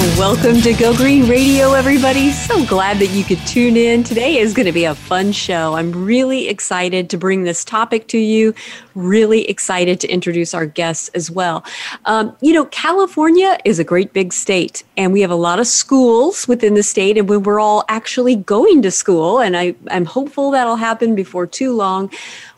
Welcome to Go Green Radio, everybody. So glad that you could tune in. Today is going to be a fun show. I'm really excited to bring this topic to you, really excited to introduce our guests as well. Um, you know, California is a great big state, and we have a lot of schools within the state, and when we're all actually going to school, and I, I'm hopeful that'll happen before too long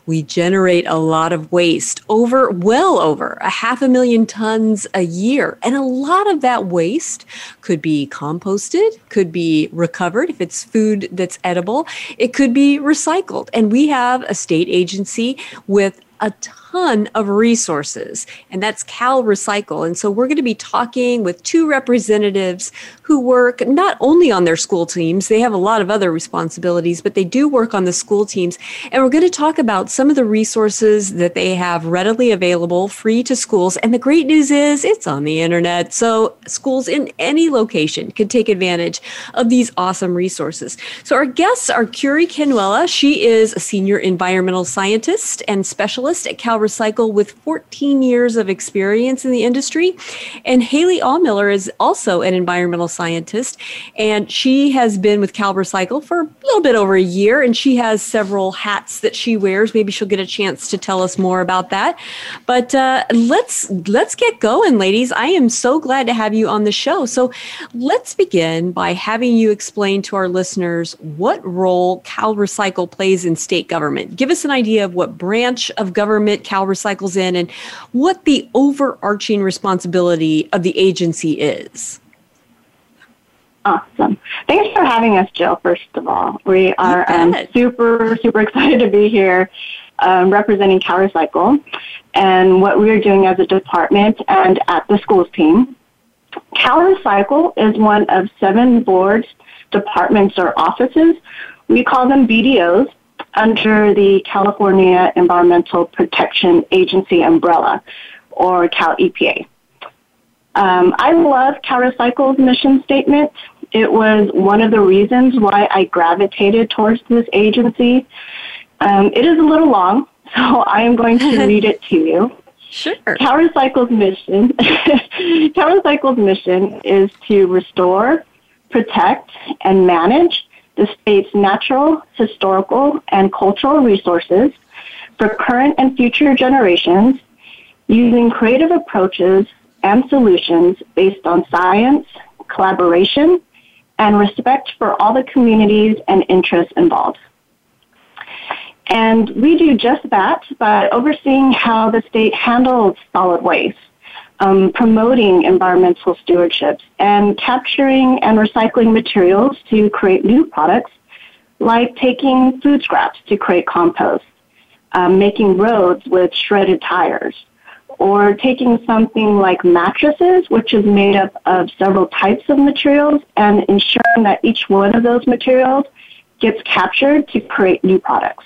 we generate a lot of waste over well over a half a million tons a year. And a lot of that waste could be composted could be recovered if it's food that's edible. It could be recycled. And we have a state agency with a ton of resources, and that's Cal Recycle. And so we're going to be talking with two representatives who work not only on their school teams, they have a lot of other responsibilities, but they do work on the school teams. And we're going to talk about some of the resources that they have readily available, free to schools. And the great news is it's on the internet. So schools in any location can take advantage of these awesome resources. So our guests are Curie Canuella. She is a senior environmental scientist and specialist at Cal Recycle with 14 years of experience in the industry. And Haley Allmiller is also an environmental scientist, and she has been with Cal Recycle for a little bit over a year, and she has several hats that she wears. Maybe she'll get a chance to tell us more about that. But uh, let's let's get going, ladies. I am so glad to have you on the show. So let's begin by having you explain to our listeners what role Cal Recycle plays in state government. Give us an idea of what branch of government government Cal Recycles in and what the overarching responsibility of the agency is. Awesome. Thanks for having us, Jill, first of all. We are um, super, super excited to be here um, representing Cal Recycle and what we are doing as a department and at the schools team. Cal Recycle is one of seven boards, departments, or offices. We call them BDOs, under the California Environmental Protection Agency umbrella, or Cal EPA. Um, I love CalRecycle's mission statement. It was one of the reasons why I gravitated towards this agency. Um, it is a little long, so I am going to read it to you. Sure. CalRecycle's mission, CalRecycle's mission is to restore, protect, and manage the state's natural, historical, and cultural resources for current and future generations using creative approaches and solutions based on science, collaboration, and respect for all the communities and interests involved. And we do just that by overseeing how the state handles solid waste um, promoting environmental stewardship, and capturing and recycling materials to create new products, like taking food scraps to create compost, um, making roads with shredded tires, or taking something like mattresses, which is made up of several types of materials, and ensuring that each one of those materials gets captured to create new products.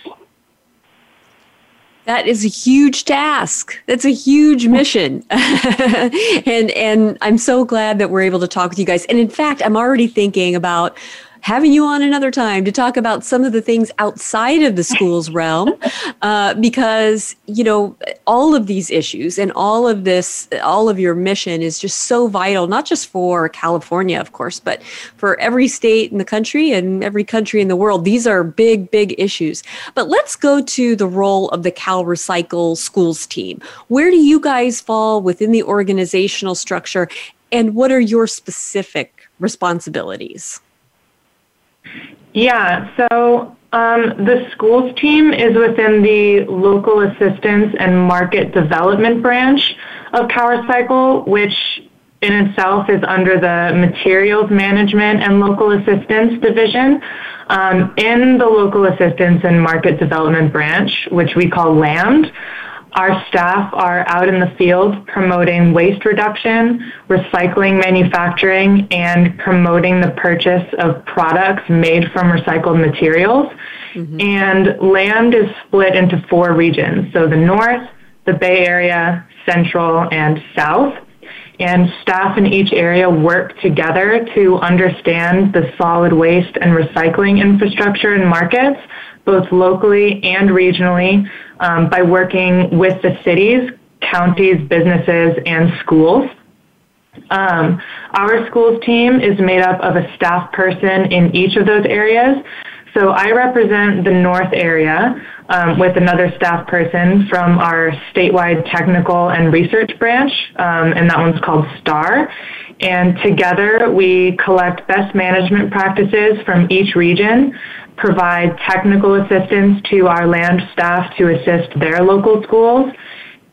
That is a huge task. That's a huge mission. and and I'm so glad that we're able to talk with you guys. And in fact, I'm already thinking about having you on another time to talk about some of the things outside of the school's realm uh, because you know all of these issues and all of this all of your mission is just so vital not just for california of course but for every state in the country and every country in the world. These are big big issues. But let's go to the role of the cal recycle schools team. Where do you guys fall within the organizational structure and what are your specific responsibilities yeah, so um, the schools team is within the local assistance and market development branch of CalRecycle, which in itself is under the materials management and local assistance division. Um, in the local assistance and market development branch, which we call LAMD, our staff are out in the field promoting waste reduction, recycling manufacturing, and promoting the purchase of products made from recycled materials. Mm-hmm. And LAMD is split into four regions. So the North, the Bay Area, Central, and South. and staff in each area work together to understand the solid waste and recycling infrastructure and markets, both locally and regionally, um, by working with the cities, counties, businesses, and schools. Um, our schools team is made up of a staff person in each of those areas. So I represent the North area um, with another staff person from our statewide technical and research branch, um, and that one's called STAR. And together we collect best management practices from each region, provide technical assistance to our LAMD staff to assist their local schools,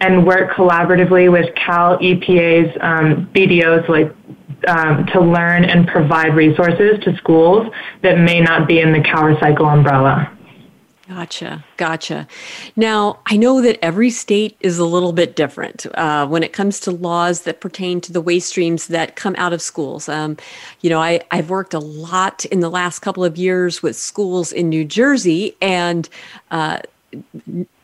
and work collaboratively with Cal EPA's um, BDOs like um, to learn and provide resources to schools that may not be in the Cal Recycle umbrella. Gotcha, gotcha. Now, I know that every state is a little bit different uh, when it comes to laws that pertain to the waste streams that come out of schools. Um, you know, I, I've worked a lot in the last couple of years with schools in New Jersey, and uh,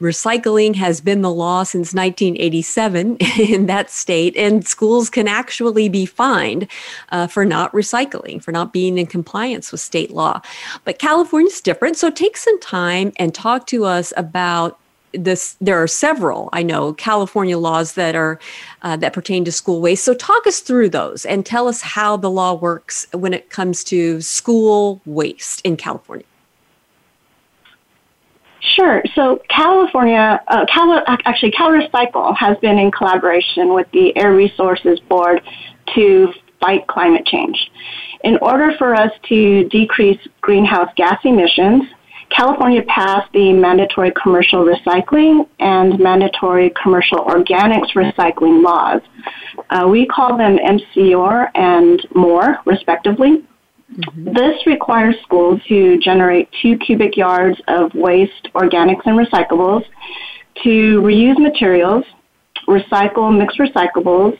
recycling has been the law since 1987 in that state, and schools can actually be fined uh, for not recycling, for not being in compliance with state law. But California's different, so take some time and talk to us about this. There are several i know california laws that are uh, that pertain to school waste. So talk us through those and tell us how the law works when it comes to school waste in california Sure. So California, uh, Cal, actually, CalRecycle has been in collaboration with the Air Resources Board to fight climate change. In order for us to decrease greenhouse gas emissions, California passed the mandatory commercial recycling and mandatory commercial organics recycling laws. Uh, we call them MCOR and MORE, respectively. Mm-hmm. This requires schools to generate two cubic yards of waste, organics, and recyclables, to reuse materials, recycle mixed recyclables,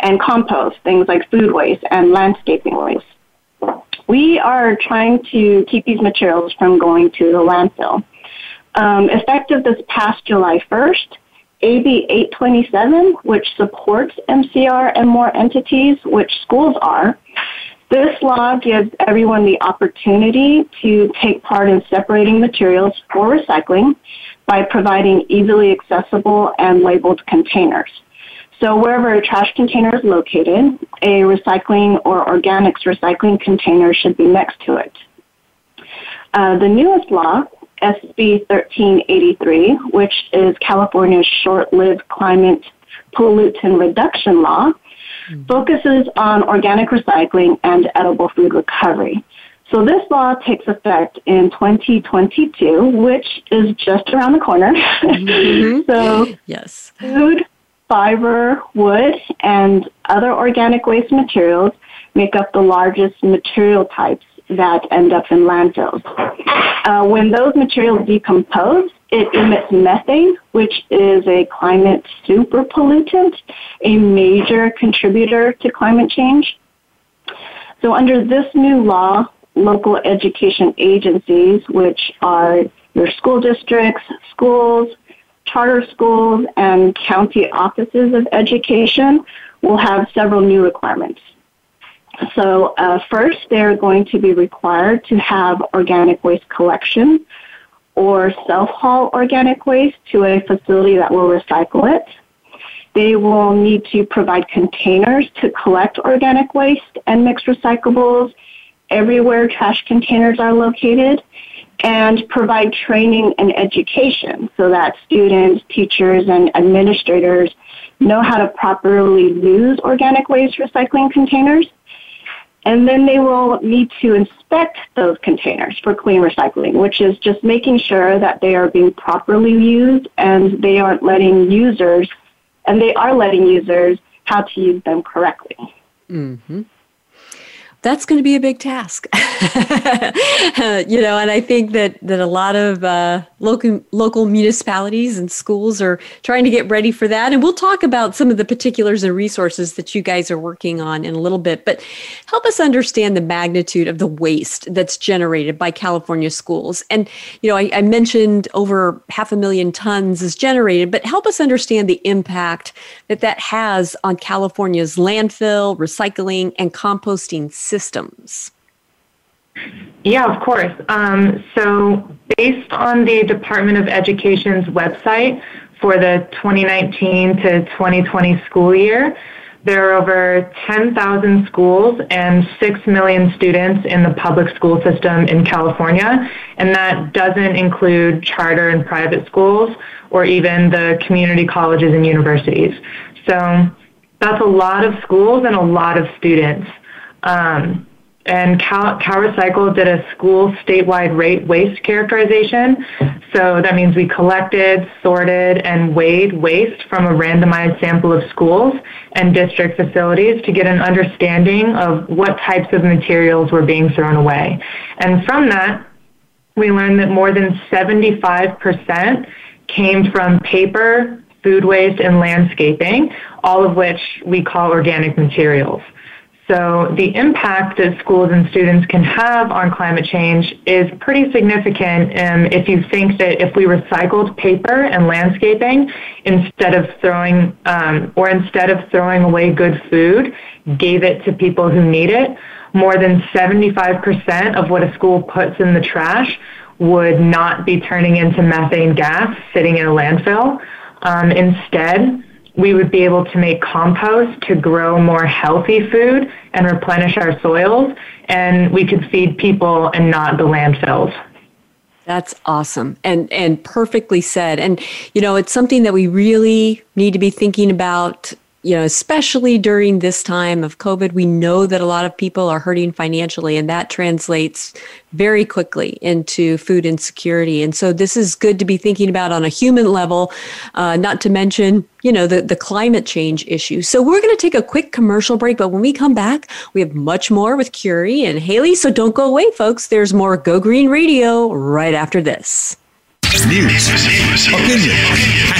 and compost, things like food waste and landscaping waste. We are trying to keep these materials from going to the landfill. Um, effective this past July 1st, AB 827, which supports MCR and MORE entities, which schools are, this law gives everyone the opportunity to take part in separating materials for recycling by providing easily accessible and labeled containers. So wherever a trash container is located, a recycling or organics recycling container should be next to it. Uh, the newest law, SB 1383, which is California's short-lived climate pollutant reduction law, focuses on organic recycling and edible food recovery. So this law takes effect in 2022, which is just around the corner. Mm-hmm. so yes, food, fiber, wood, and other organic waste materials make up the largest material types that end up in landfills. Uh, when those materials decompose, it emits methane, which is a climate super pollutant, a major contributor to climate change. So under this new law, local education agencies, which are your school districts, schools, charter schools, and county offices of education, will have several new requirements. So uh, first, they're going to be required to have organic waste collection or self-haul organic waste to a facility that will recycle it. They will need to provide containers to collect organic waste and mixed recyclables everywhere trash containers are located and provide training and education so that students, teachers, and administrators know how to properly use organic waste recycling containers and then they will need to inspect those containers for clean recycling, which is just making sure that they are being properly used and they aren't letting users, and they are letting users how to use them correctly. Mm-hmm. That's going to be a big task. you know, and I think that that a lot of uh, local local municipalities and schools are trying to get ready for that. And we'll talk about some of the particulars and resources that you guys are working on in a little bit. But help us understand the magnitude of the waste that's generated by California schools. And you know, I, I mentioned over half a million tons is generated, but help us understand the impact that that has on California's landfill, recycling, and composting systems? Yeah, of course. Um, so, based on the Department of Education's website for the 2019 to 2020 school year, there are over 10,000 schools and 6 million students in the public school system in California, and that doesn't include charter and private schools or even the community colleges and universities. So that's a lot of schools and a lot of students. Um, and Cal, CalRecycle did a school statewide rate waste characterization. So that means we collected, sorted, and weighed waste from a randomized sample of schools and district facilities to get an understanding of what types of materials were being thrown away. And from that, we learned that more than 75% came from paper, food waste, and landscaping, all of which we call organic materials. So the impact that schools and students can have on climate change is pretty significant um, if you think that if we recycled paper and landscaping instead of throwing um, or instead of throwing away good food, gave it to people who need it, more than 75% of what a school puts in the trash would not be turning into methane gas sitting in a landfill. Um, instead, we would be able to make compost to grow more healthy food and replenish our soils, and we could feed people and not the landfills. That's awesome and and perfectly said. And you know, it's something that we really need to be thinking about you know, especially during this time of COVID, we know that a lot of people are hurting financially, and that translates very quickly into food insecurity. And so, this is good to be thinking about on a human level, uh, not to mention, you know, the, the climate change issue. So, we're going to take a quick commercial break, but when we come back, we have much more with Curie and Haley. So, don't go away, folks. There's more Go Green Radio right after this. News, opinion,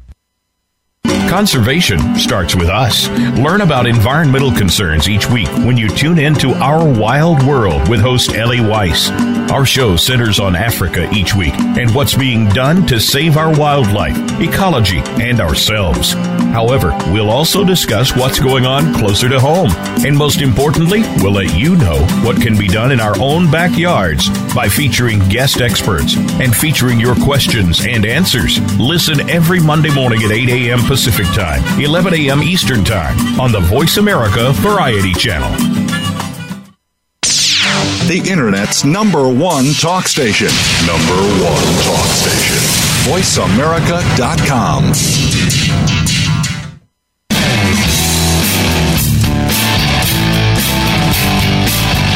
Conservation starts with us. Learn about environmental concerns each week when you tune in to Our Wild World with host Ellie Weiss. Our show centers on Africa each week and what's being done to save our wildlife, ecology, and ourselves. However, we'll also discuss what's going on closer to home. And most importantly, we'll let you know what can be done in our own backyards by featuring guest experts and featuring your questions and answers. Listen every Monday morning at 8 a.m. Pacific Time, 11 a.m. Eastern Time on the Voice America Variety Channel. The Internet's number one talk station. Number one talk station. VoiceAmerica.com.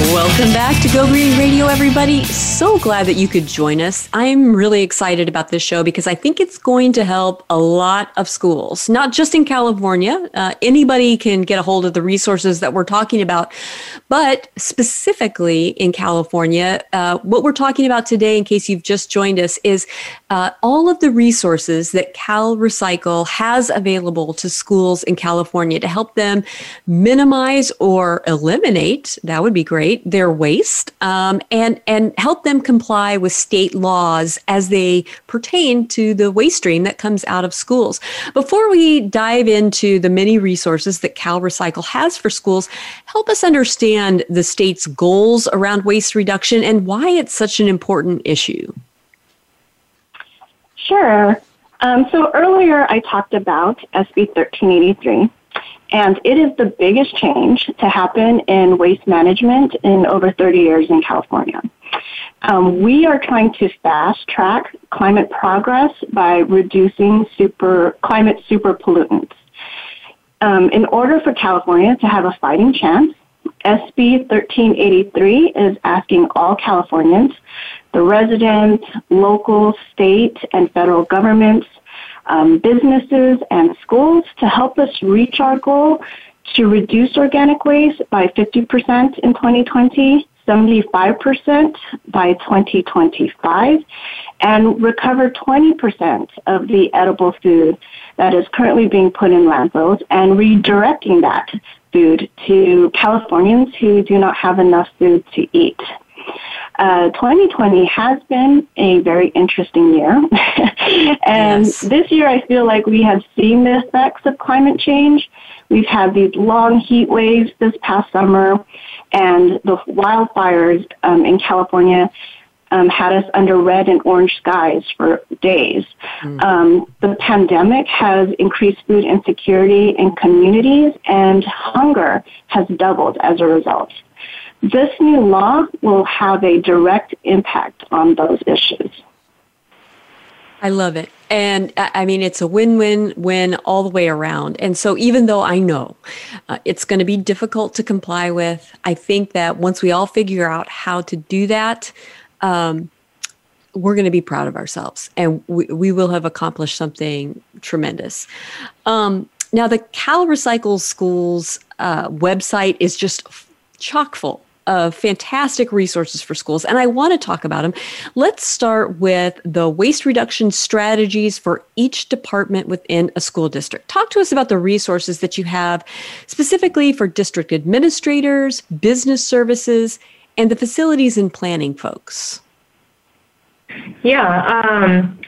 Welcome back to Go Green Radio, everybody. So glad that you could join us. I'm really excited about this show because I think it's going to help a lot of schools, not just in California. Uh, anybody can get a hold of the resources that we're talking about, but specifically in California, uh, what we're talking about today, in case you've just joined us, is uh, all of the resources that Cal Recycle has available to schools in California to help them minimize or eliminate. That would be great their waste um, and and help them comply with state laws as they pertain to the waste stream that comes out of schools. Before we dive into the many resources that Cal Recycle has for schools, help us understand the state's goals around waste reduction and why it's such an important issue. Sure. Um, so earlier I talked about SB 1383. And it is the biggest change to happen in waste management in over 30 years in California. Um, we are trying to fast track climate progress by reducing super climate super pollutants. Um, in order for California to have a fighting chance, SB 1383 is asking all Californians, the residents, local, state, and federal governments, um, businesses and schools to help us reach our goal to reduce organic waste by 50% in 2020, 75% by 2025, and recover 20% of the edible food that is currently being put in landfills and redirecting that food to Californians who do not have enough food to eat. Uh, 2020 has been a very interesting year. and yes. this year I feel like we have seen the effects of climate change. We've had these long heat waves this past summer, and the wildfires um, in California um, had us under red and orange skies for days. Mm. Um, the pandemic has increased food insecurity in communities, and hunger has doubled as a result. This new law will have a direct impact on those issues. I love it. And I mean, it's a win win win all the way around. And so, even though I know uh, it's going to be difficult to comply with, I think that once we all figure out how to do that, um, we're going to be proud of ourselves and we, we will have accomplished something tremendous. Um, now, the Cal Recycle Schools uh, website is just chock full of fantastic resources for schools, and I want to talk about them. Let's start with the waste reduction strategies for each department within a school district. Talk to us about the resources that you have specifically for district administrators, business services, and the facilities and planning folks. Yeah. Um,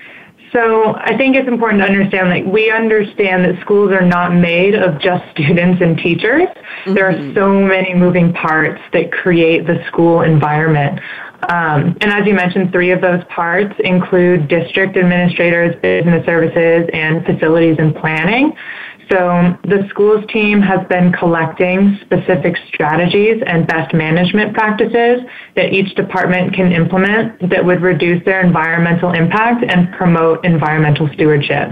so I think it's important to understand that we understand that schools are not made of just students and teachers. Mm-hmm. There are mm-hmm. so many moving parts that create the school environment. Um, and as you mentioned, three of those parts include district administrators, business services, and facilities and planning. So the schools team has been collecting specific strategies and best management practices that each department can implement that would reduce their environmental impact and promote environmental stewardship.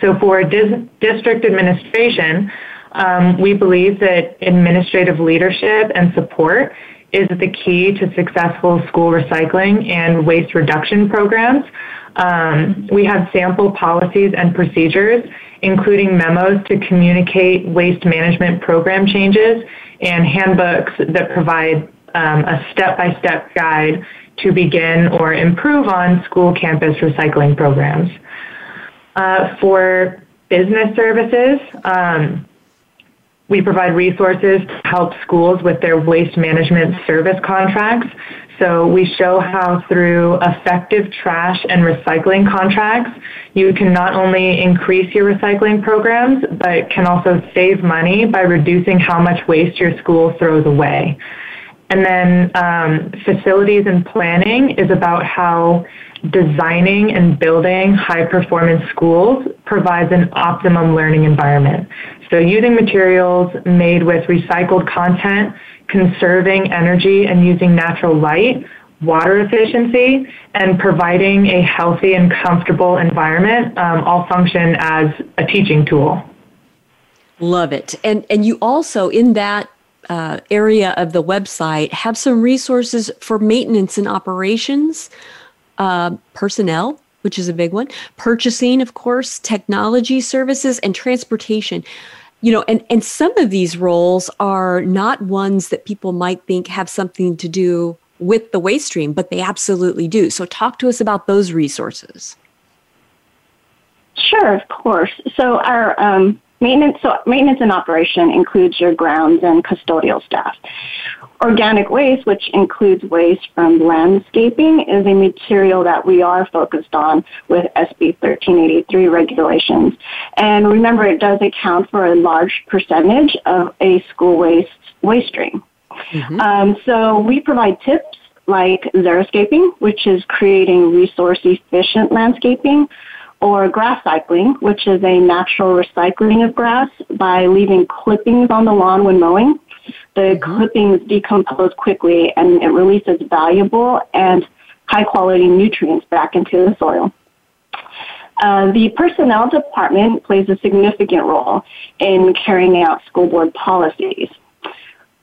So for dis- district administration, um, we believe that administrative leadership and support is the key to successful school recycling and waste reduction programs. Um, we have sample policies and procedures including memos to communicate waste management program changes and handbooks that provide um, a step-by-step guide to begin or improve on school campus recycling programs. Uh, for business services, um, we provide resources to help schools with their waste management service contracts so we show how through effective trash and recycling contracts, you can not only increase your recycling programs, but can also save money by reducing how much waste your school throws away. And then um, facilities and planning is about how designing and building high performance schools provides an optimum learning environment. So using materials made with recycled content conserving energy and using natural light, water efficiency, and providing a healthy and comfortable environment um, all function as a teaching tool. Love it. And and you also in that uh, area of the website have some resources for maintenance and operations, uh, personnel, which is a big one, purchasing, of course, technology services, and transportation. You know, and, and some of these roles are not ones that people might think have something to do with the waste stream, but they absolutely do. So, talk to us about those resources. Sure, of course. So, our um, Maintenance, so maintenance and operation includes your grounds and custodial staff. Organic waste, which includes waste from landscaping, is a material that we are focused on with SB 1383 regulations. And remember, it does account for a large percentage of a school waste waste stream. Mm-hmm. Um, so we provide tips like xeriscaping, which is creating resource efficient landscaping, or grass cycling, which is a natural recycling of grass by leaving clippings on the lawn when mowing. The mm-hmm. clippings decompose quickly and it releases valuable and high quality nutrients back into the soil. Uh, the personnel department plays a significant role in carrying out school board policies.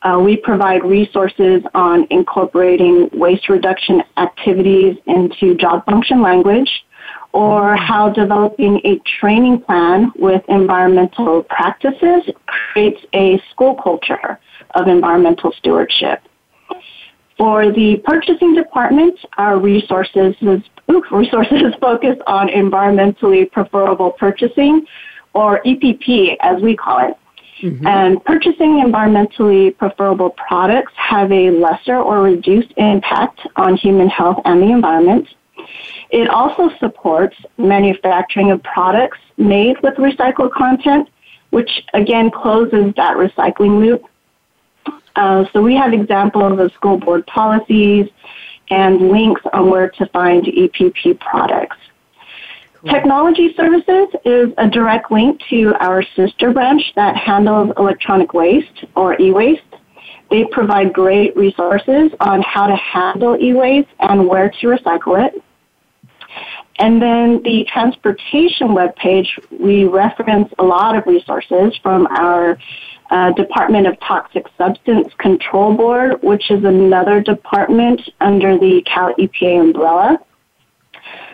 Uh, we provide resources on incorporating waste reduction activities into job function language, or how developing a training plan with environmental practices creates a school culture of environmental stewardship. For the purchasing department, our resources resources focus on environmentally preferable purchasing, or EPP as we call it. Mm-hmm. And purchasing environmentally preferable products have a lesser or reduced impact on human health and the environment. It also supports manufacturing of products made with recycled content, which again closes that recycling loop. Uh, so we have examples of school board policies and links on where to find EPP products. Cool. Technology services is a direct link to our sister branch that handles electronic waste or e-waste. They provide great resources on how to handle e-waste and where to recycle it. And then the transportation webpage, we reference a lot of resources from our uh, Department of Toxic Substance Control Board, which is another department under the Cal EPA umbrella.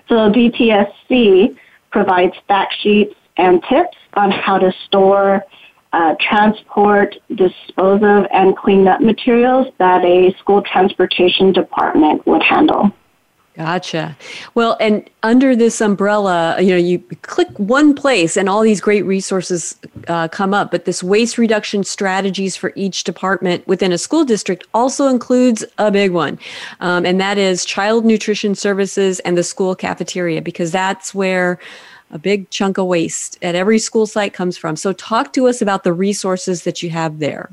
So DTSC provides fact sheets and tips on how to store, uh, transport, dispose of, and clean up materials that a school transportation department would handle. Gotcha. Well, and under this umbrella, you know, you click one place and all these great resources uh, come up. But this waste reduction strategies for each department within a school district also includes a big one, um, and that is child nutrition services and the school cafeteria, because that's where a big chunk of waste at every school site comes from. So, talk to us about the resources that you have there.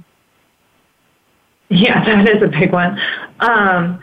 Yeah, that is a big one. Um,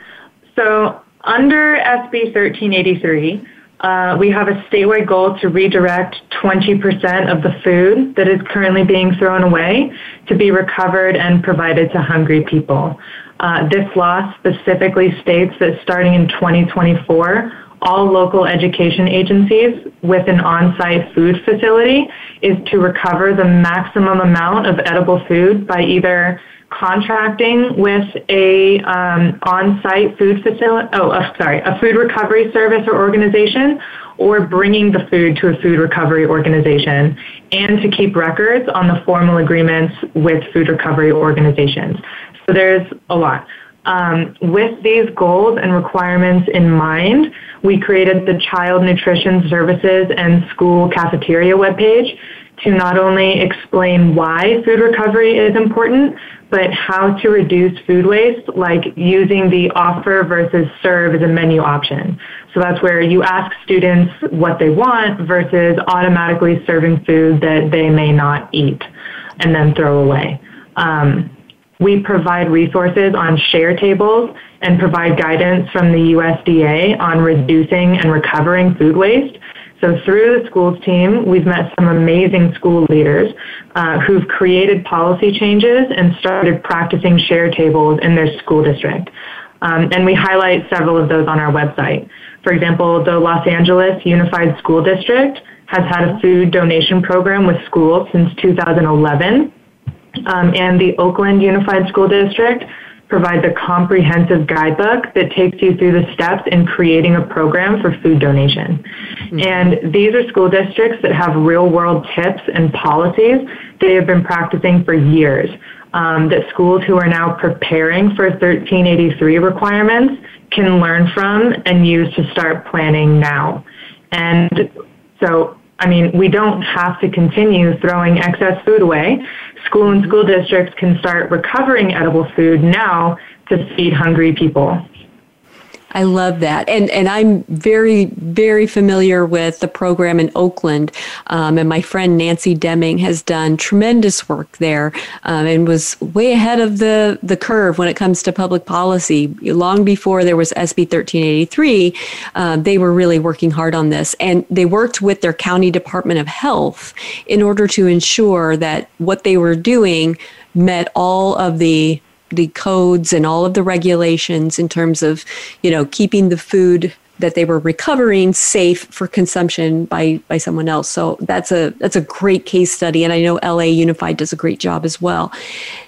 so under SB 1383, uh, we have a statewide goal to redirect 20% of the food that is currently being thrown away to be recovered and provided to hungry people. Uh, this law specifically states that starting in 2024, all local education agencies with an on-site food facility is to recover the maximum amount of edible food by either contracting with a um, on-site food facility, oh, uh, sorry, a food recovery service or organization, or bringing the food to a food recovery organization, and to keep records on the formal agreements with food recovery organizations. So there's a lot. Um, with these goals and requirements in mind, we created the Child Nutrition Services and School Cafeteria webpage to not only explain why food recovery is important, but how to reduce food waste, like using the offer versus serve as a menu option. So that's where you ask students what they want versus automatically serving food that they may not eat and then throw away. Um, we provide resources on share tables and provide guidance from the USDA on reducing and recovering food waste so through the schools team, we've met some amazing school leaders uh, who've created policy changes and started practicing share tables in their school district. Um, and we highlight several of those on our website. For example, the Los Angeles Unified School District has had a food donation program with schools since 2011. um, and the Oakland Unified School District provides a comprehensive guidebook that takes you through the steps in creating a program for food donation. Mm-hmm. And these are school districts that have real world tips and policies they have been practicing for years. Um, that schools who are now preparing for 1383 requirements can learn from and use to start planning now. And so, I mean, we don't have to continue throwing excess food away school and school districts can start recovering edible food now to feed hungry people. I love that, and and I'm very very familiar with the program in Oakland, um, and my friend Nancy Deming has done tremendous work there, um, and was way ahead of the the curve when it comes to public policy. Long before there was SB 1383, um, they were really working hard on this, and they worked with their county Department of Health in order to ensure that what they were doing met all of the the codes and all of the regulations in terms of, you know, keeping the food that they were recovering safe for consumption by by someone else. So that's a that's a great case study, and I know LA Unified does a great job as well.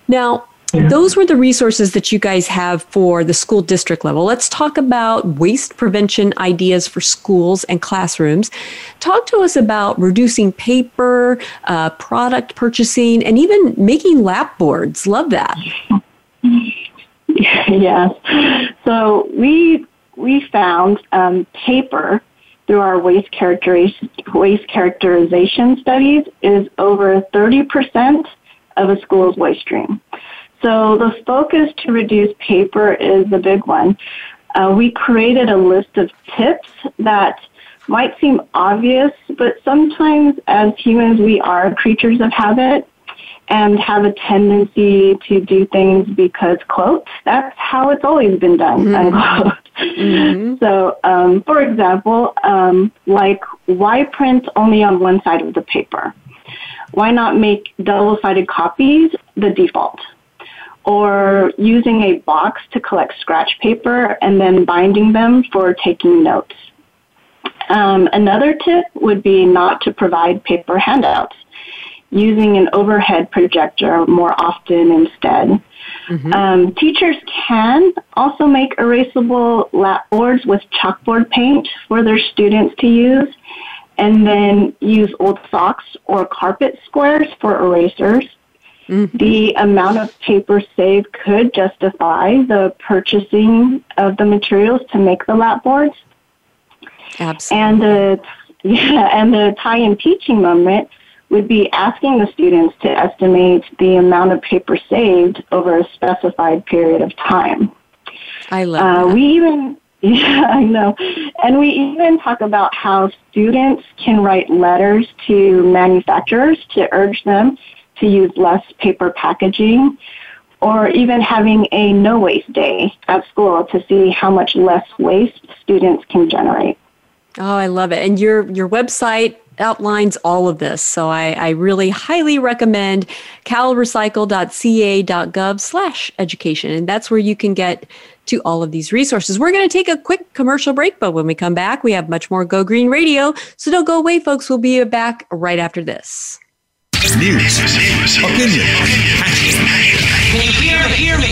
Now. Yeah. Those were the resources that you guys have for the school district level. Let's talk about waste prevention ideas for schools and classrooms. Talk to us about reducing paper, uh, product purchasing, and even making lap boards. Love that. yes. So we we found um, paper through our waste characterization waste characterization studies is over 30% of a school's waste stream. So the focus to reduce paper is the big one. Uh, we created a list of tips that might seem obvious, but sometimes as humans we are creatures of habit and have a tendency to do things because, quote, that's how it's always been done, mm-hmm. unquote. Mm-hmm. So, um, for example, um, like, why print only on one side of the paper? Why not make double sided copies the default? Or using a box to collect scratch paper and then binding them for taking notes. Um, another tip would be not to provide paper handouts using an overhead projector more often instead. Mm-hmm. Um, teachers can also make erasable boards with chalkboard paint for their students to use, and then use old socks or carpet squares for erasers. Mm-hmm. The amount of paper saved could justify the purchasing of the materials to make the lap boards. Absolutely. And the yeah, and the tie-in teaching moment would be asking the students to estimate the amount of paper saved over a specified period of time. I love uh. We even, yeah, I know. And we even talk about how students can write letters to manufacturers to urge them to use less paper packaging or even having a no waste day at school to see how much less waste students can generate. Oh, I love it. And your your website outlines all of this. So I, I really highly recommend calrecycle.ca.gov slash education. And that's where you can get to all of these resources. We're going to take a quick commercial break, but when we come back, we have much more Go Green Radio. So don't go away, folks. We'll be back right after this. News, opinion,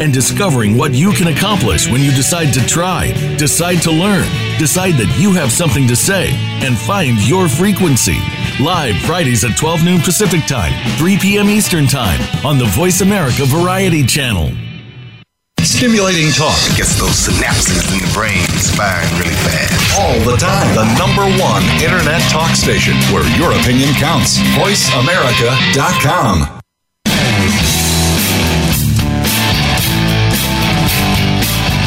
and discovering what you can accomplish when you decide to try, decide to learn, decide that you have something to say, and find your frequency. Live Fridays at 12 noon Pacific Time, 3 p.m. Eastern Time on the Voice America Variety Channel. Stimulating talk it gets those synapses in the brain firing really fast. All the time. The number one internet talk station where your opinion counts. VoiceAmerica.com.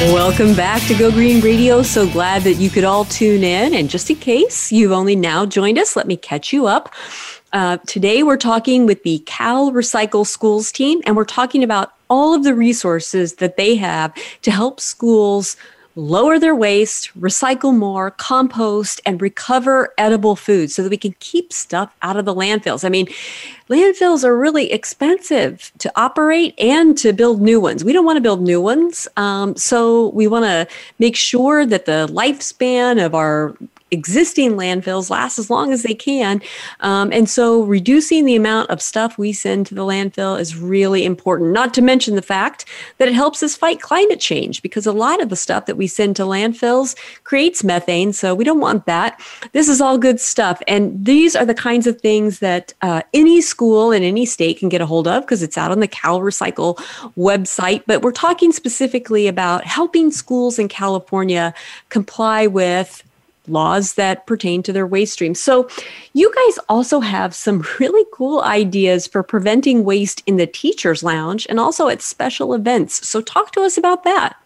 Welcome back to Go Green Radio. So glad that you could all tune in. And just in case you've only now joined us, let me catch you up. Uh, today, we're talking with the Cal Recycle Schools team, and we're talking about all of the resources that they have to help schools lower their waste, recycle more, compost, and recover edible food so that we can keep stuff out of the landfills. I mean, landfills are really expensive to operate and to build new ones. We don't want to build new ones. Um, so we want to make sure that the lifespan of our existing landfills last as long as they can. Um, and so reducing the amount of stuff we send to the landfill is really important, not to mention the fact that it helps us fight climate change because a lot of the stuff that we send to landfills creates methane. So we don't want that. This is all good stuff. And these are the kinds of things that uh, any school in any state can get a hold of because it's out on the Cal Recycle website. But we're talking specifically about helping schools in California comply with laws that pertain to their waste stream. So, you guys also have some really cool ideas for preventing waste in the teacher's lounge and also at special events. So, talk to us about that.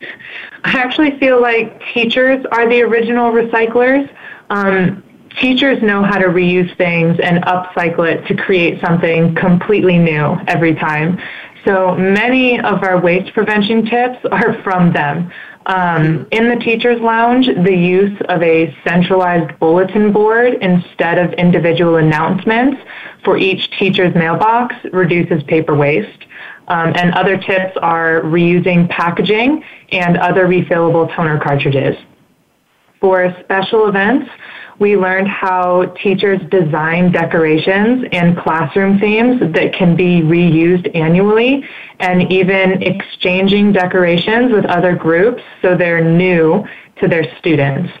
I actually feel like teachers are the original recyclers. Um, teachers know how to reuse things and upcycle it to create something completely new every time. So many of our waste prevention tips are from them. Um, in the teacher's lounge, the use of a centralized bulletin board instead of individual announcements for each teacher's mailbox reduces paper waste. Um, and other tips are reusing packaging and other refillable toner cartridges. For special events, we learned how teachers design decorations and classroom themes that can be reused annually and even exchanging decorations with other groups so they're new to their students.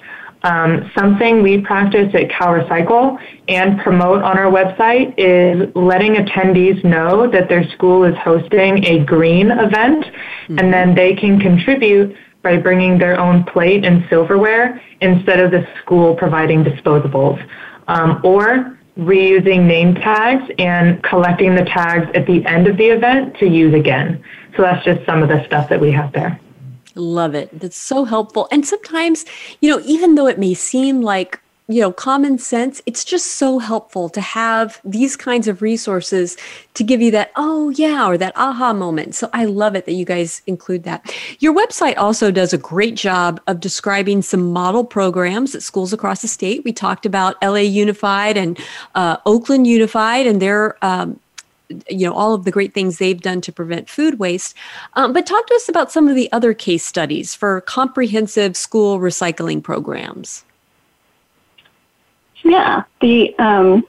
Um, something we practice at Cal Recycle and promote on our website is letting attendees know that their school is hosting a green event mm-hmm. and then they can contribute by bringing their own plate and silverware instead of the school providing disposables. Um, or reusing name tags and collecting the tags at the end of the event to use again. So that's just some of the stuff that we have there. Love it. That's so helpful. And sometimes, you know, even though it may seem like you know common sense it's just so helpful to have these kinds of resources to give you that oh yeah or that aha moment. So i love it that you guys include that. Your website also does a great job of describing some model programs at schools across the state we talked about la unified and uh, oakland unified and their um, you know all of the great things they've done to prevent food waste. Um, but talk to us about some of the other case studies for comprehensive school recycling programs yeah, the um,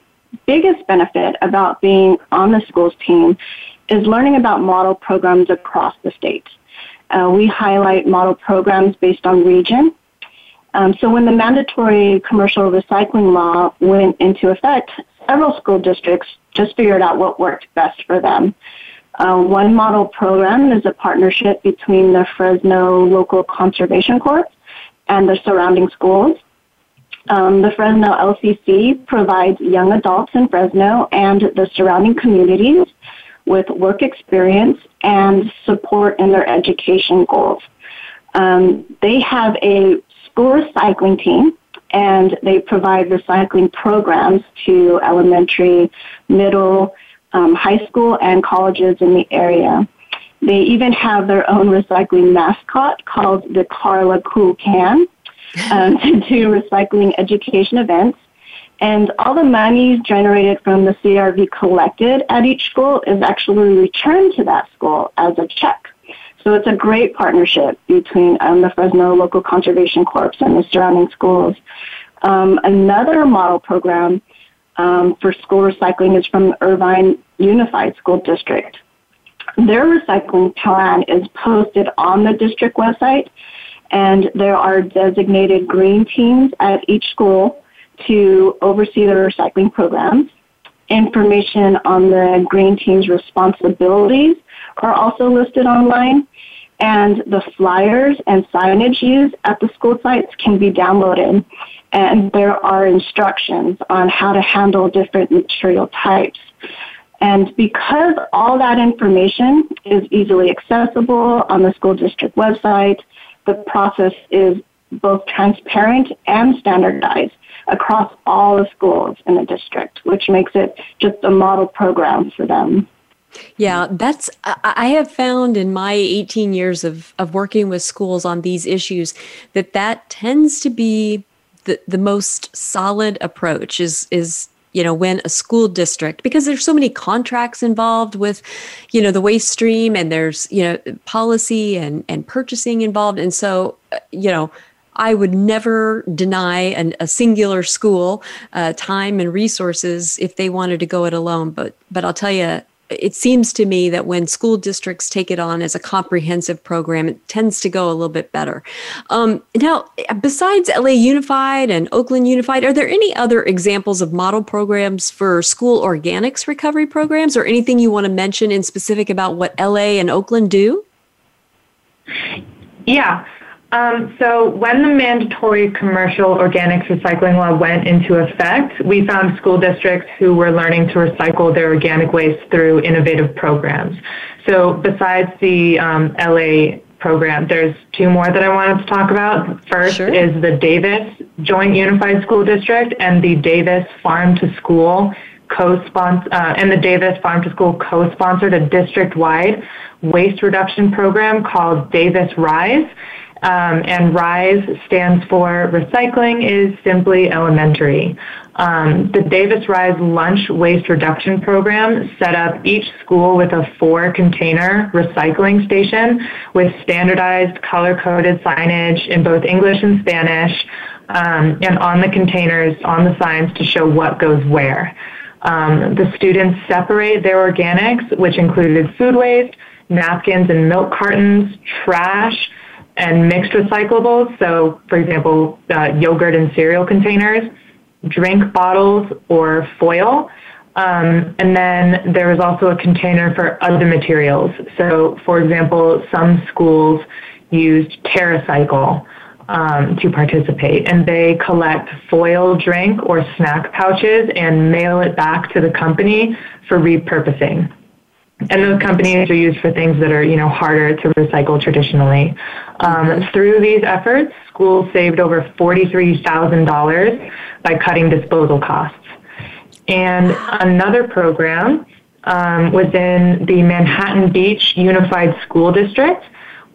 biggest benefit about being on the schools team is learning about model programs across the state. Uh, we highlight model programs based on region. Um, so when the mandatory commercial recycling law went into effect, several school districts just figured out what worked best for them. Uh, one model program is a partnership between the Fresno Local Conservation Corps and the surrounding schools. Um, the Fresno LCC provides young adults in Fresno and the surrounding communities with work experience and support in their education goals. Um, they have a school recycling team and they provide recycling programs to elementary, middle, um, high school, and colleges in the area. They even have their own recycling mascot called the Carla Cool Can um, to do recycling education events. And all the money generated from the CRV collected at each school is actually returned to that school as a check. So it's a great partnership between um, the Fresno Local Conservation Corps and the surrounding schools. Um, another model program um, for school recycling is from the Irvine Unified School District. Their recycling plan is posted on the district website, and there are designated green teams at each school to oversee the recycling programs. Information on the green team's responsibilities are also listed online, and the flyers and signage used at the school sites can be downloaded. And there are instructions on how to handle different material types. And because all that information is easily accessible on the school district website, the process is both transparent and standardized across all the schools in the district, which makes it just a model program for them. Yeah, that's, I have found in my 18 years of, of working with schools on these issues that that tends to be the, the most solid approach is, is you know when a school district because there's so many contracts involved with you know the waste stream and there's you know policy and and purchasing involved and so uh, you know I would never deny an, a singular school uh, time and resources if they wanted to go it alone. But but I'll tell you, it seems to me that when school districts take it on as a comprehensive program, it tends to go a little bit better. Um, now, besides LA Unified and Oakland Unified, are there any other examples of model programs for school organics recovery programs or anything you want to mention in specific about what LA and Oakland do? Yeah. Um, so when the mandatory commercial organics recycling law went into effect, we found school districts who were learning to recycle their organic waste through innovative programs. So besides the um, LA program, there's two more that I wanted to talk about. First sure. is the Davis Joint Unified School District and the Davis Farm to School co-sponsor uh, and the Davis Farm to School co-sponsored a district-wide waste reduction program called Davis Rise um, and RISE stands for Recycling is Simply Elementary. Um, the Davis Rise Lunch Waste Reduction Program set up each school with a four container recycling station with standardized color coded signage in both English and Spanish um, and on the containers on the signs to show what goes where. Um, the students separate their organics, which included food waste, napkins and milk cartons, trash, and mixed recyclables. So, for example, uh, yogurt and cereal containers, drink bottles, or foil. Um, and then there is also a container for other materials. So, for example, some schools used TerraCycle um, to participate, and they collect foil drink or snack pouches and mail it back to the company for repurposing and those companies are used for things that are you know harder to recycle traditionally. Um, through these efforts, schools saved over forty-three thousand dollars by cutting disposal costs. And another program um, within the Manhattan Beach Unified School District,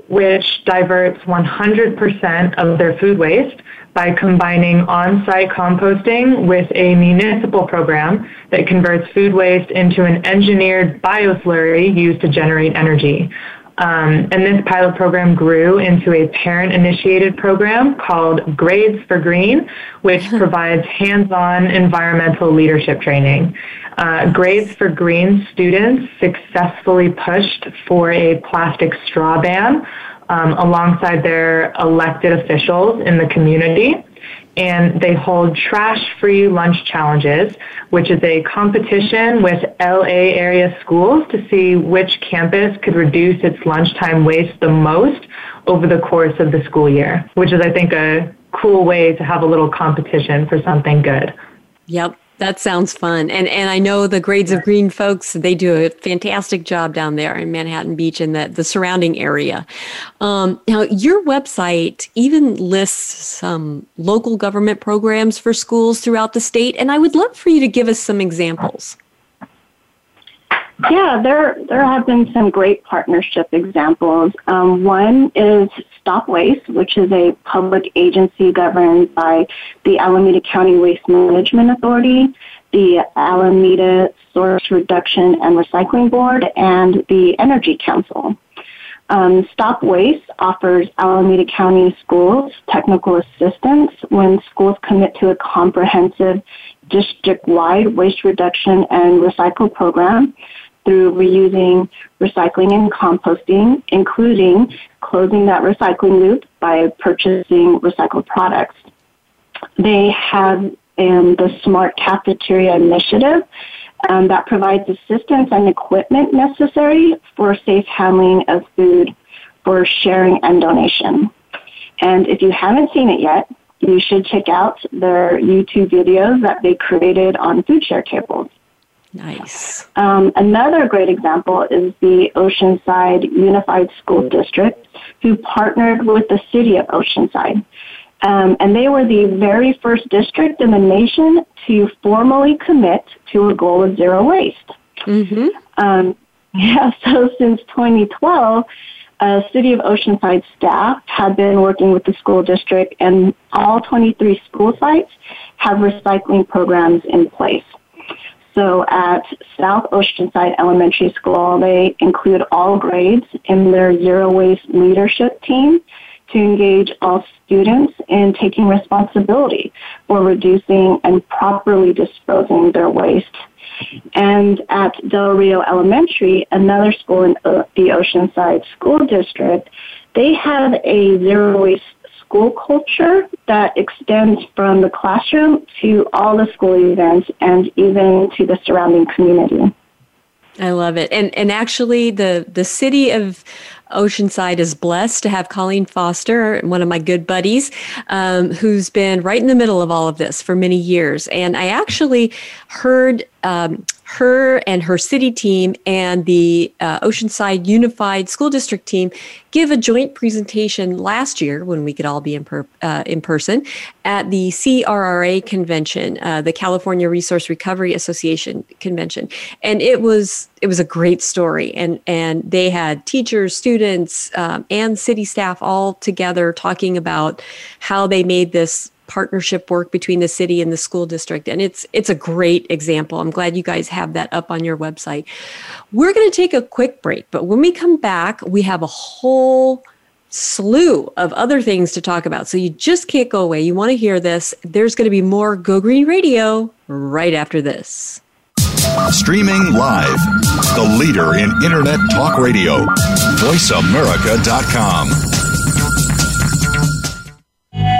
which diverts 100% of their food waste by combining on-site composting with a municipal program that converts food waste into an engineered bioslurry used to generate energy. Um, and this pilot program grew into a parent-initiated program called Grades for Green, which provides hands-on environmental leadership training. Uh, Grades for Green students successfully pushed for a plastic straw ban um, alongside their elected officials in the community. And they hold trash free lunch challenges, which is a competition with LA area schools to see which campus could reduce its lunchtime waste the most over the course of the school year, which is, I think, a cool way to have a little competition for something good. Yep. That sounds fun. And and I know the Grades of Green folks, they do a fantastic job down there in Manhattan Beach and the, the surrounding area. Um, now, your website even lists some local government programs for schools throughout the state, and I would love for you to give us some examples. Yeah, there there have been some great partnership examples. Um, one is Stop Waste, which is a public agency governed by the Alameda County Waste Management Authority, the Alameda Source Reduction and Recycling Board, and the Energy Council. Um, Stop Waste offers Alameda County schools technical assistance when schools commit to a comprehensive district-wide waste reduction and recycle program through reusing, recycling, and composting, including closing that recycling loop by purchasing recycled products. They have um, the Smart Cafeteria Initiative um, that provides assistance and equipment necessary for safe handling of food for sharing and donation. And if you haven't seen it yet, you should check out their YouTube videos that they created on food share tables. Nice. Um, another great example is the Oceanside Unified School District, who partnered with the city of Oceanside. Um, and they were the very first district in the nation to formally commit to a goal of zero waste. Mm-hmm. Um, yeah, so since 2012, uh, City of Oceanside staff have been working with the school district, and all 23 school sites have recycling programs in place. So at South Oceanside Elementary School, they include all grades in their zero waste leadership team to engage all students in taking responsibility for reducing and properly disposing their waste. And at Del Rio Elementary, another school in the Oceanside School District, they have a zero waste school culture that extends from the classroom to all the school events and even to the surrounding community. I love it. And and actually the the city of Oceanside is blessed to have Colleen Foster, one of my good buddies, um, who's been right in the middle of all of this for many years. And I actually heard um, her and her city team and the uh, Oceanside Unified School District team give a joint presentation last year when we could all be in, per, uh, in person at the CRRA convention, uh, the California Resource Recovery Association convention, and it was it was a great story. And and they had teachers, students, um, and city staff all together talking about how they made this partnership work between the city and the school district and it's it's a great example. I'm glad you guys have that up on your website. We're going to take a quick break but when we come back we have a whole slew of other things to talk about so you just can't go away. You want to hear this. There's going to be more go green radio right after this. Streaming live the leader in internet talk radio voiceamerica.com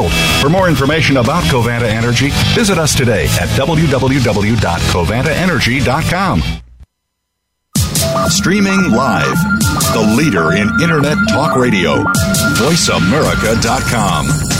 world. For more information about Covanta Energy, visit us today at www.covantaenergy.com. Streaming live, the leader in Internet talk radio, voiceamerica.com.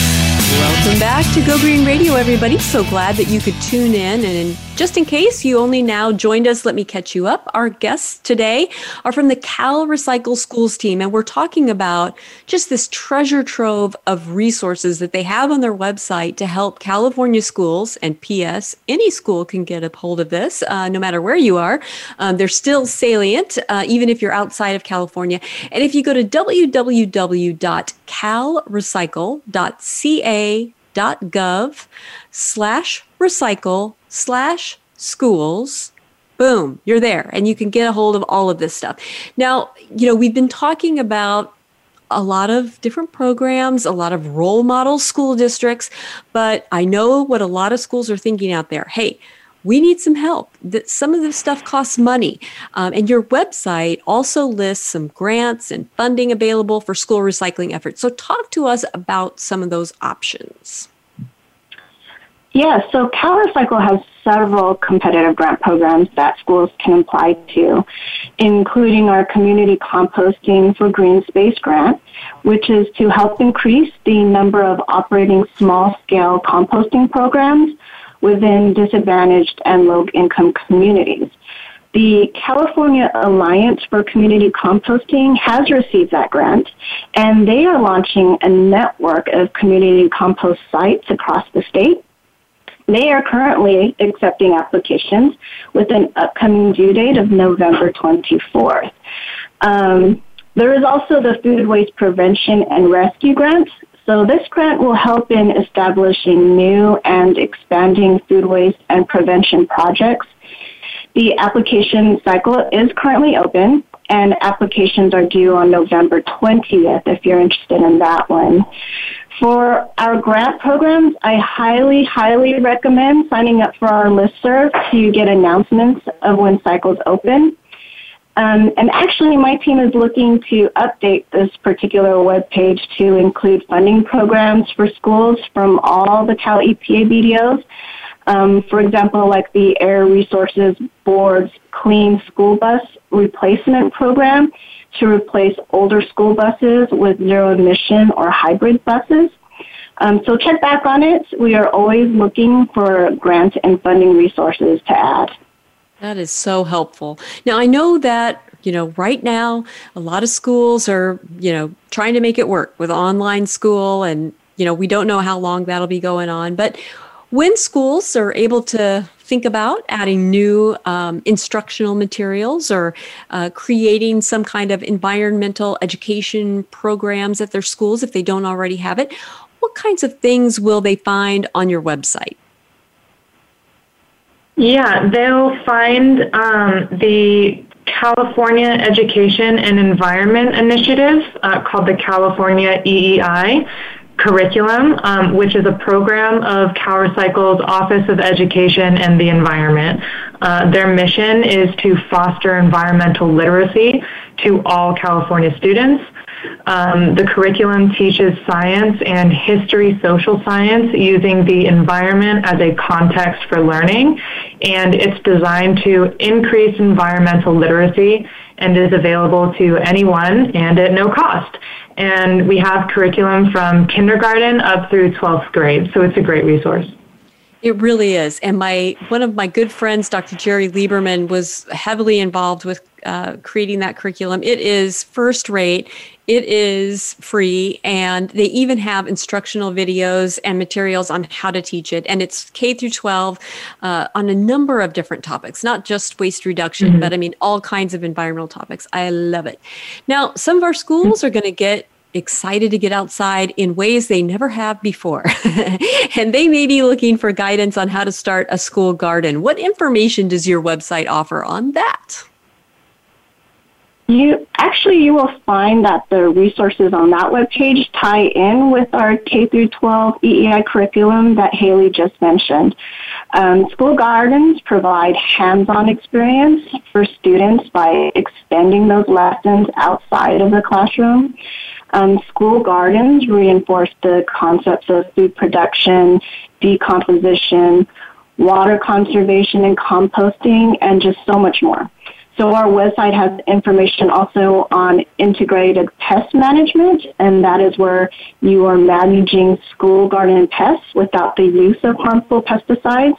Welcome back to Go Green Radio, everybody. So glad that you could tune in. And just in case you only now joined us, let me catch you up. Our guests today are from the Cal Recycle Schools team, and we're talking about just this treasure trove of resources that they have on their website to help California schools. And P.S., any school can get a hold of this, uh, no matter where you are. Um, they're still salient, uh, even if you're outside of California. And if you go to www.calrecycle.ca, gov slash recycle slash schools boom you're there and you can get a hold of all of this stuff now you know we've been talking about a lot of different programs, a lot of role model school districts, but I know what a lot of schools are thinking out there. Hey, we need some help. That some of this stuff costs money, um, and your website also lists some grants and funding available for school recycling efforts. So, talk to us about some of those options. Yeah, so CalRecycle has several competitive grant programs that schools can apply to, including our Community Composting for Green Space grant, which is to help increase the number of operating small scale composting programs within disadvantaged and low income communities. The California Alliance for Community Composting has received that grant, and they are launching a network of community compost sites across the state. They are currently accepting applications with an upcoming due date of November 24th. Um, there is also the Food Waste Prevention and Rescue Grant, so this grant will help in establishing new and expanding food waste and prevention projects. The application cycle is currently open and applications are due on November 20th if you're interested in that one. For our grant programs, I highly, highly recommend signing up for our listserv to get announcements of when cycles open. Um, and actually, my team is looking to update this particular web page to include funding programs for schools from all the Cal EPA BDOs. Um, for example, like the Air Resources Board's Clean School Bus Replacement Program to replace older school buses with zero emission or hybrid buses. Um, so check back on it. We are always looking for grant and funding resources to add. That is so helpful. Now, I know that, you know, right now, a lot of schools are, you know, trying to make it work with online school, and, you know, we don't know how long that'll be going on. But when schools are able to think about adding new um, instructional materials or uh, creating some kind of environmental education programs at their schools if they don't already have it, what kinds of things will they find on your website? Yeah, they'll find um, the California Education and Environment Initiative uh, called the California EEI curriculum, um, which is a program of CalRecycle's Office of Education and the Environment. Uh, their mission is to foster environmental literacy to all California students. Um, the curriculum teaches science and history social science using the environment as a context for learning, and it's designed to increase environmental literacy and is available to anyone and at no cost. And we have curriculum from kindergarten up through 12th grade, so it's a great resource. It really is. And my one of my good friends, Dr. Jerry Lieberman, was heavily involved with uh, creating that curriculum. It is first rate. It is free, and they even have instructional videos and materials on how to teach it. And it's K through 12 uh, on a number of different topics, not just waste reduction, mm-hmm. but I mean all kinds of environmental topics. I love it. Now, some of our schools are going to get excited to get outside in ways they never have before. and they may be looking for guidance on how to start a school garden. What information does your website offer on that? You actually you will find that the resources on that webpage tie in with our K through 12 EEI curriculum that Haley just mentioned. Um, school gardens provide hands-on experience for students by extending those lessons outside of the classroom. Um, school gardens reinforce the concepts of food production, decomposition, water conservation and composting, and just so much more. So our website has information also on integrated pest management, and that is where you are managing school garden pests without the use of harmful pesticides.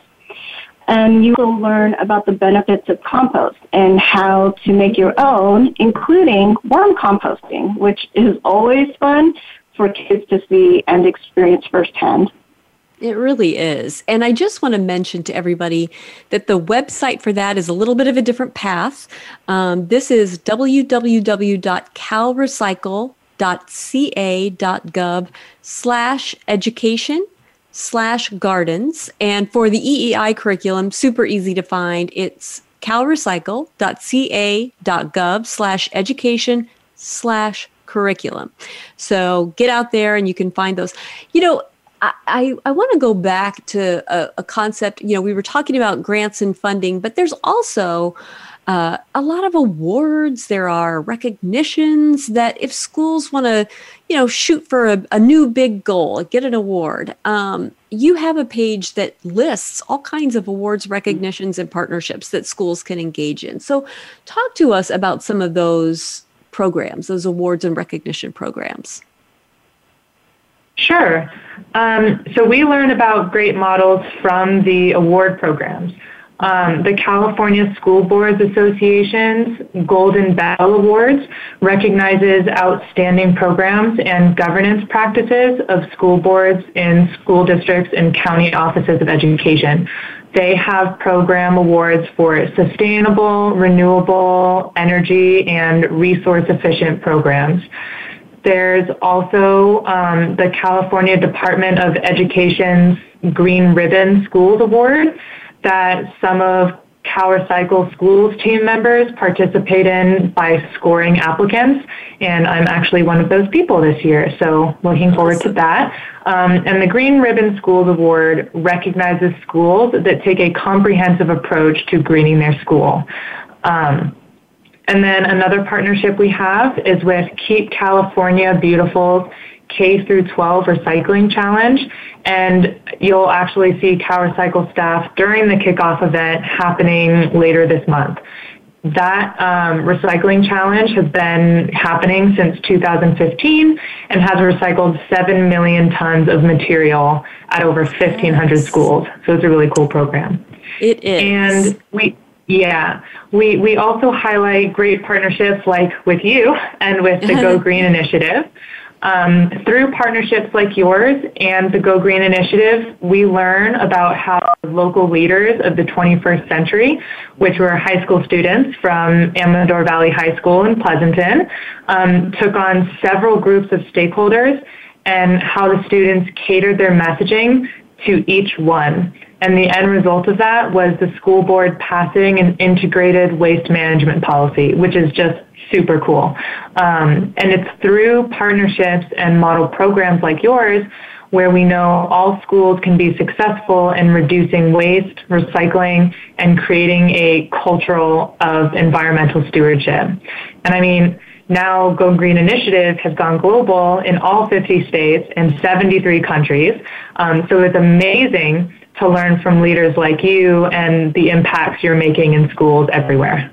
And you will learn about the benefits of compost and how to make your own, including worm composting, which is always fun for kids to see and experience firsthand. It really is. And I just want to mention to everybody that the website for that is a little bit of a different path. Um, this is www.calrecycle.ca.gov slash education slash gardens. And for the EEI curriculum, super easy to find. It's calrecycle.ca.gov slash education slash curriculum. So get out there and you can find those. You know, I, I want to go back to a, a, concept. You know, we were talking about grants and funding, but there's also uh, a lot of awards. There are recognitions that if schools want to, you know, shoot for a, a, new big goal, get an award, um, you have a page that lists all kinds of awards, recognitions, and partnerships that schools can engage in. So, talk to us about some of those programs, those awards and recognition programs. Sure. Um, so we learn about great models from the award programs. Um, the California School Boards Association's Golden Bell Awards recognizes outstanding programs and governance practices of school boards in school districts and county offices of education. They have program awards for sustainable, renewable energy, and resource efficient programs. There's also um, the California Department of Education's Green Ribbon Schools Award that some of CalRecycle Schools team members participate in by scoring applicants, and I'm actually one of those people this year, so looking forward to that. Um, and the Green Ribbon Schools Award recognizes schools that take a comprehensive approach to greening their school. Um, and then another partnership we have is with Keep California Beautiful K through 12 Recycling Challenge. And you'll actually see CalRecycle staff during the kickoff event happening later this month. That um, recycling challenge has been happening since 2015 and has recycled 7 million tons of material at over 1,500 schools. So it's a really cool program. It is. And we, yeah, we, we also highlight great partnerships like with you and with the Go Green Initiative. Um, through partnerships like yours and the Go Green Initiative, we learn about how local leaders of the 21st century, which were high school students from Amador Valley High School in Pleasanton, um, took on several groups of stakeholders and how the students catered their messaging to each one. And the end result of that was the school board passing an integrated waste management policy, which is just super cool. Um, and it's through partnerships and model programs like yours where we know all schools can be successful in reducing waste, recycling, and creating a cultural of environmental stewardship. And I mean, now Go Green Initiative has gone global in all 50 states and 73 countries. Um, so it's amazing to learn from leaders like you and the impacts you're making in schools everywhere.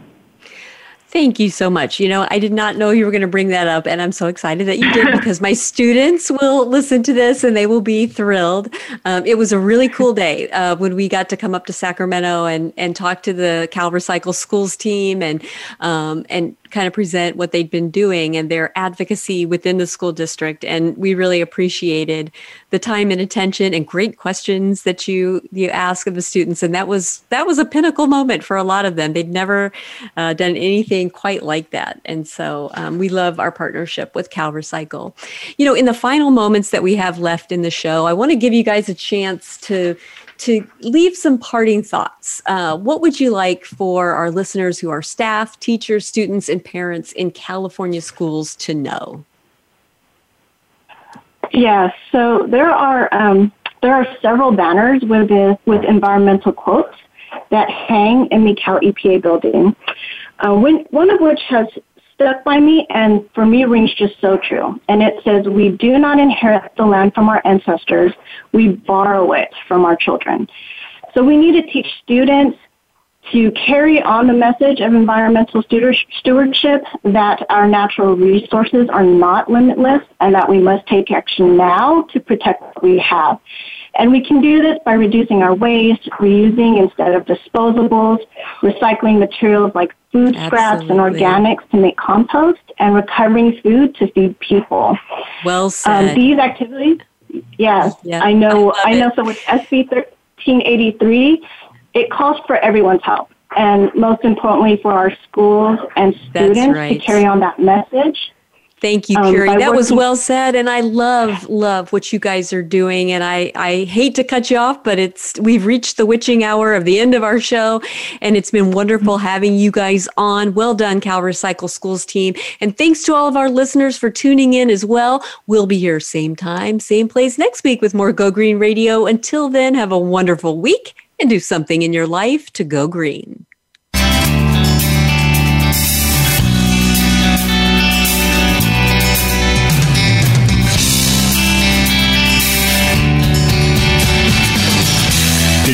Thank you so much. You know, I did not know you were going to bring that up, and I'm so excited that you did because my students will listen to this and they will be thrilled. Um, it was a really cool day uh, when we got to come up to Sacramento and and talk to the Cal Recycle Schools team and um, and kind of present what they'd been doing and their advocacy within the school district. And we really appreciated the time and attention and great questions that you you ask of the students. And that was that was a pinnacle moment for a lot of them. They'd never uh, done anything quite like that. And so um, we love our partnership with Cal Recycle. You know, in the final moments that we have left in the show, I want to give you guys a chance to to leave some parting thoughts, uh, what would you like for our listeners who are staff, teachers, students, and parents in California schools to know? Yeah, so there are um, there are several banners with with environmental quotes that hang in the Cal EPA building. Uh, when, one of which has stuck by me and for me rings just so true. And it says, We do not inherit the land from our ancestors, we borrow it from our children. So we need to teach students to carry on the message of environmental stewardship that our natural resources are not limitless and that we must take action now to protect what we have. And we can do this by reducing our waste, reusing instead of disposables, recycling materials like food Absolutely. scraps and organics to make compost, and recovering food to feed people. Well um, said. Um, these activities, yes, yeah, I know. I, I know. It. So with SB 1383, it calls for everyone's help, and most importantly for our schools and students right. to carry on that message Thank you, um, Carrie. that was well said, and I love love what you guys are doing. And I I hate to cut you off, but it's we've reached the witching hour of the end of our show, and it's been wonderful mm-hmm. having you guys on. Well done, Cal Recycle Schools team, and thanks to all of our listeners for tuning in as well. We'll be here same time, same place next week with more Go Green Radio. Until then, have a wonderful week and do something in your life to go green.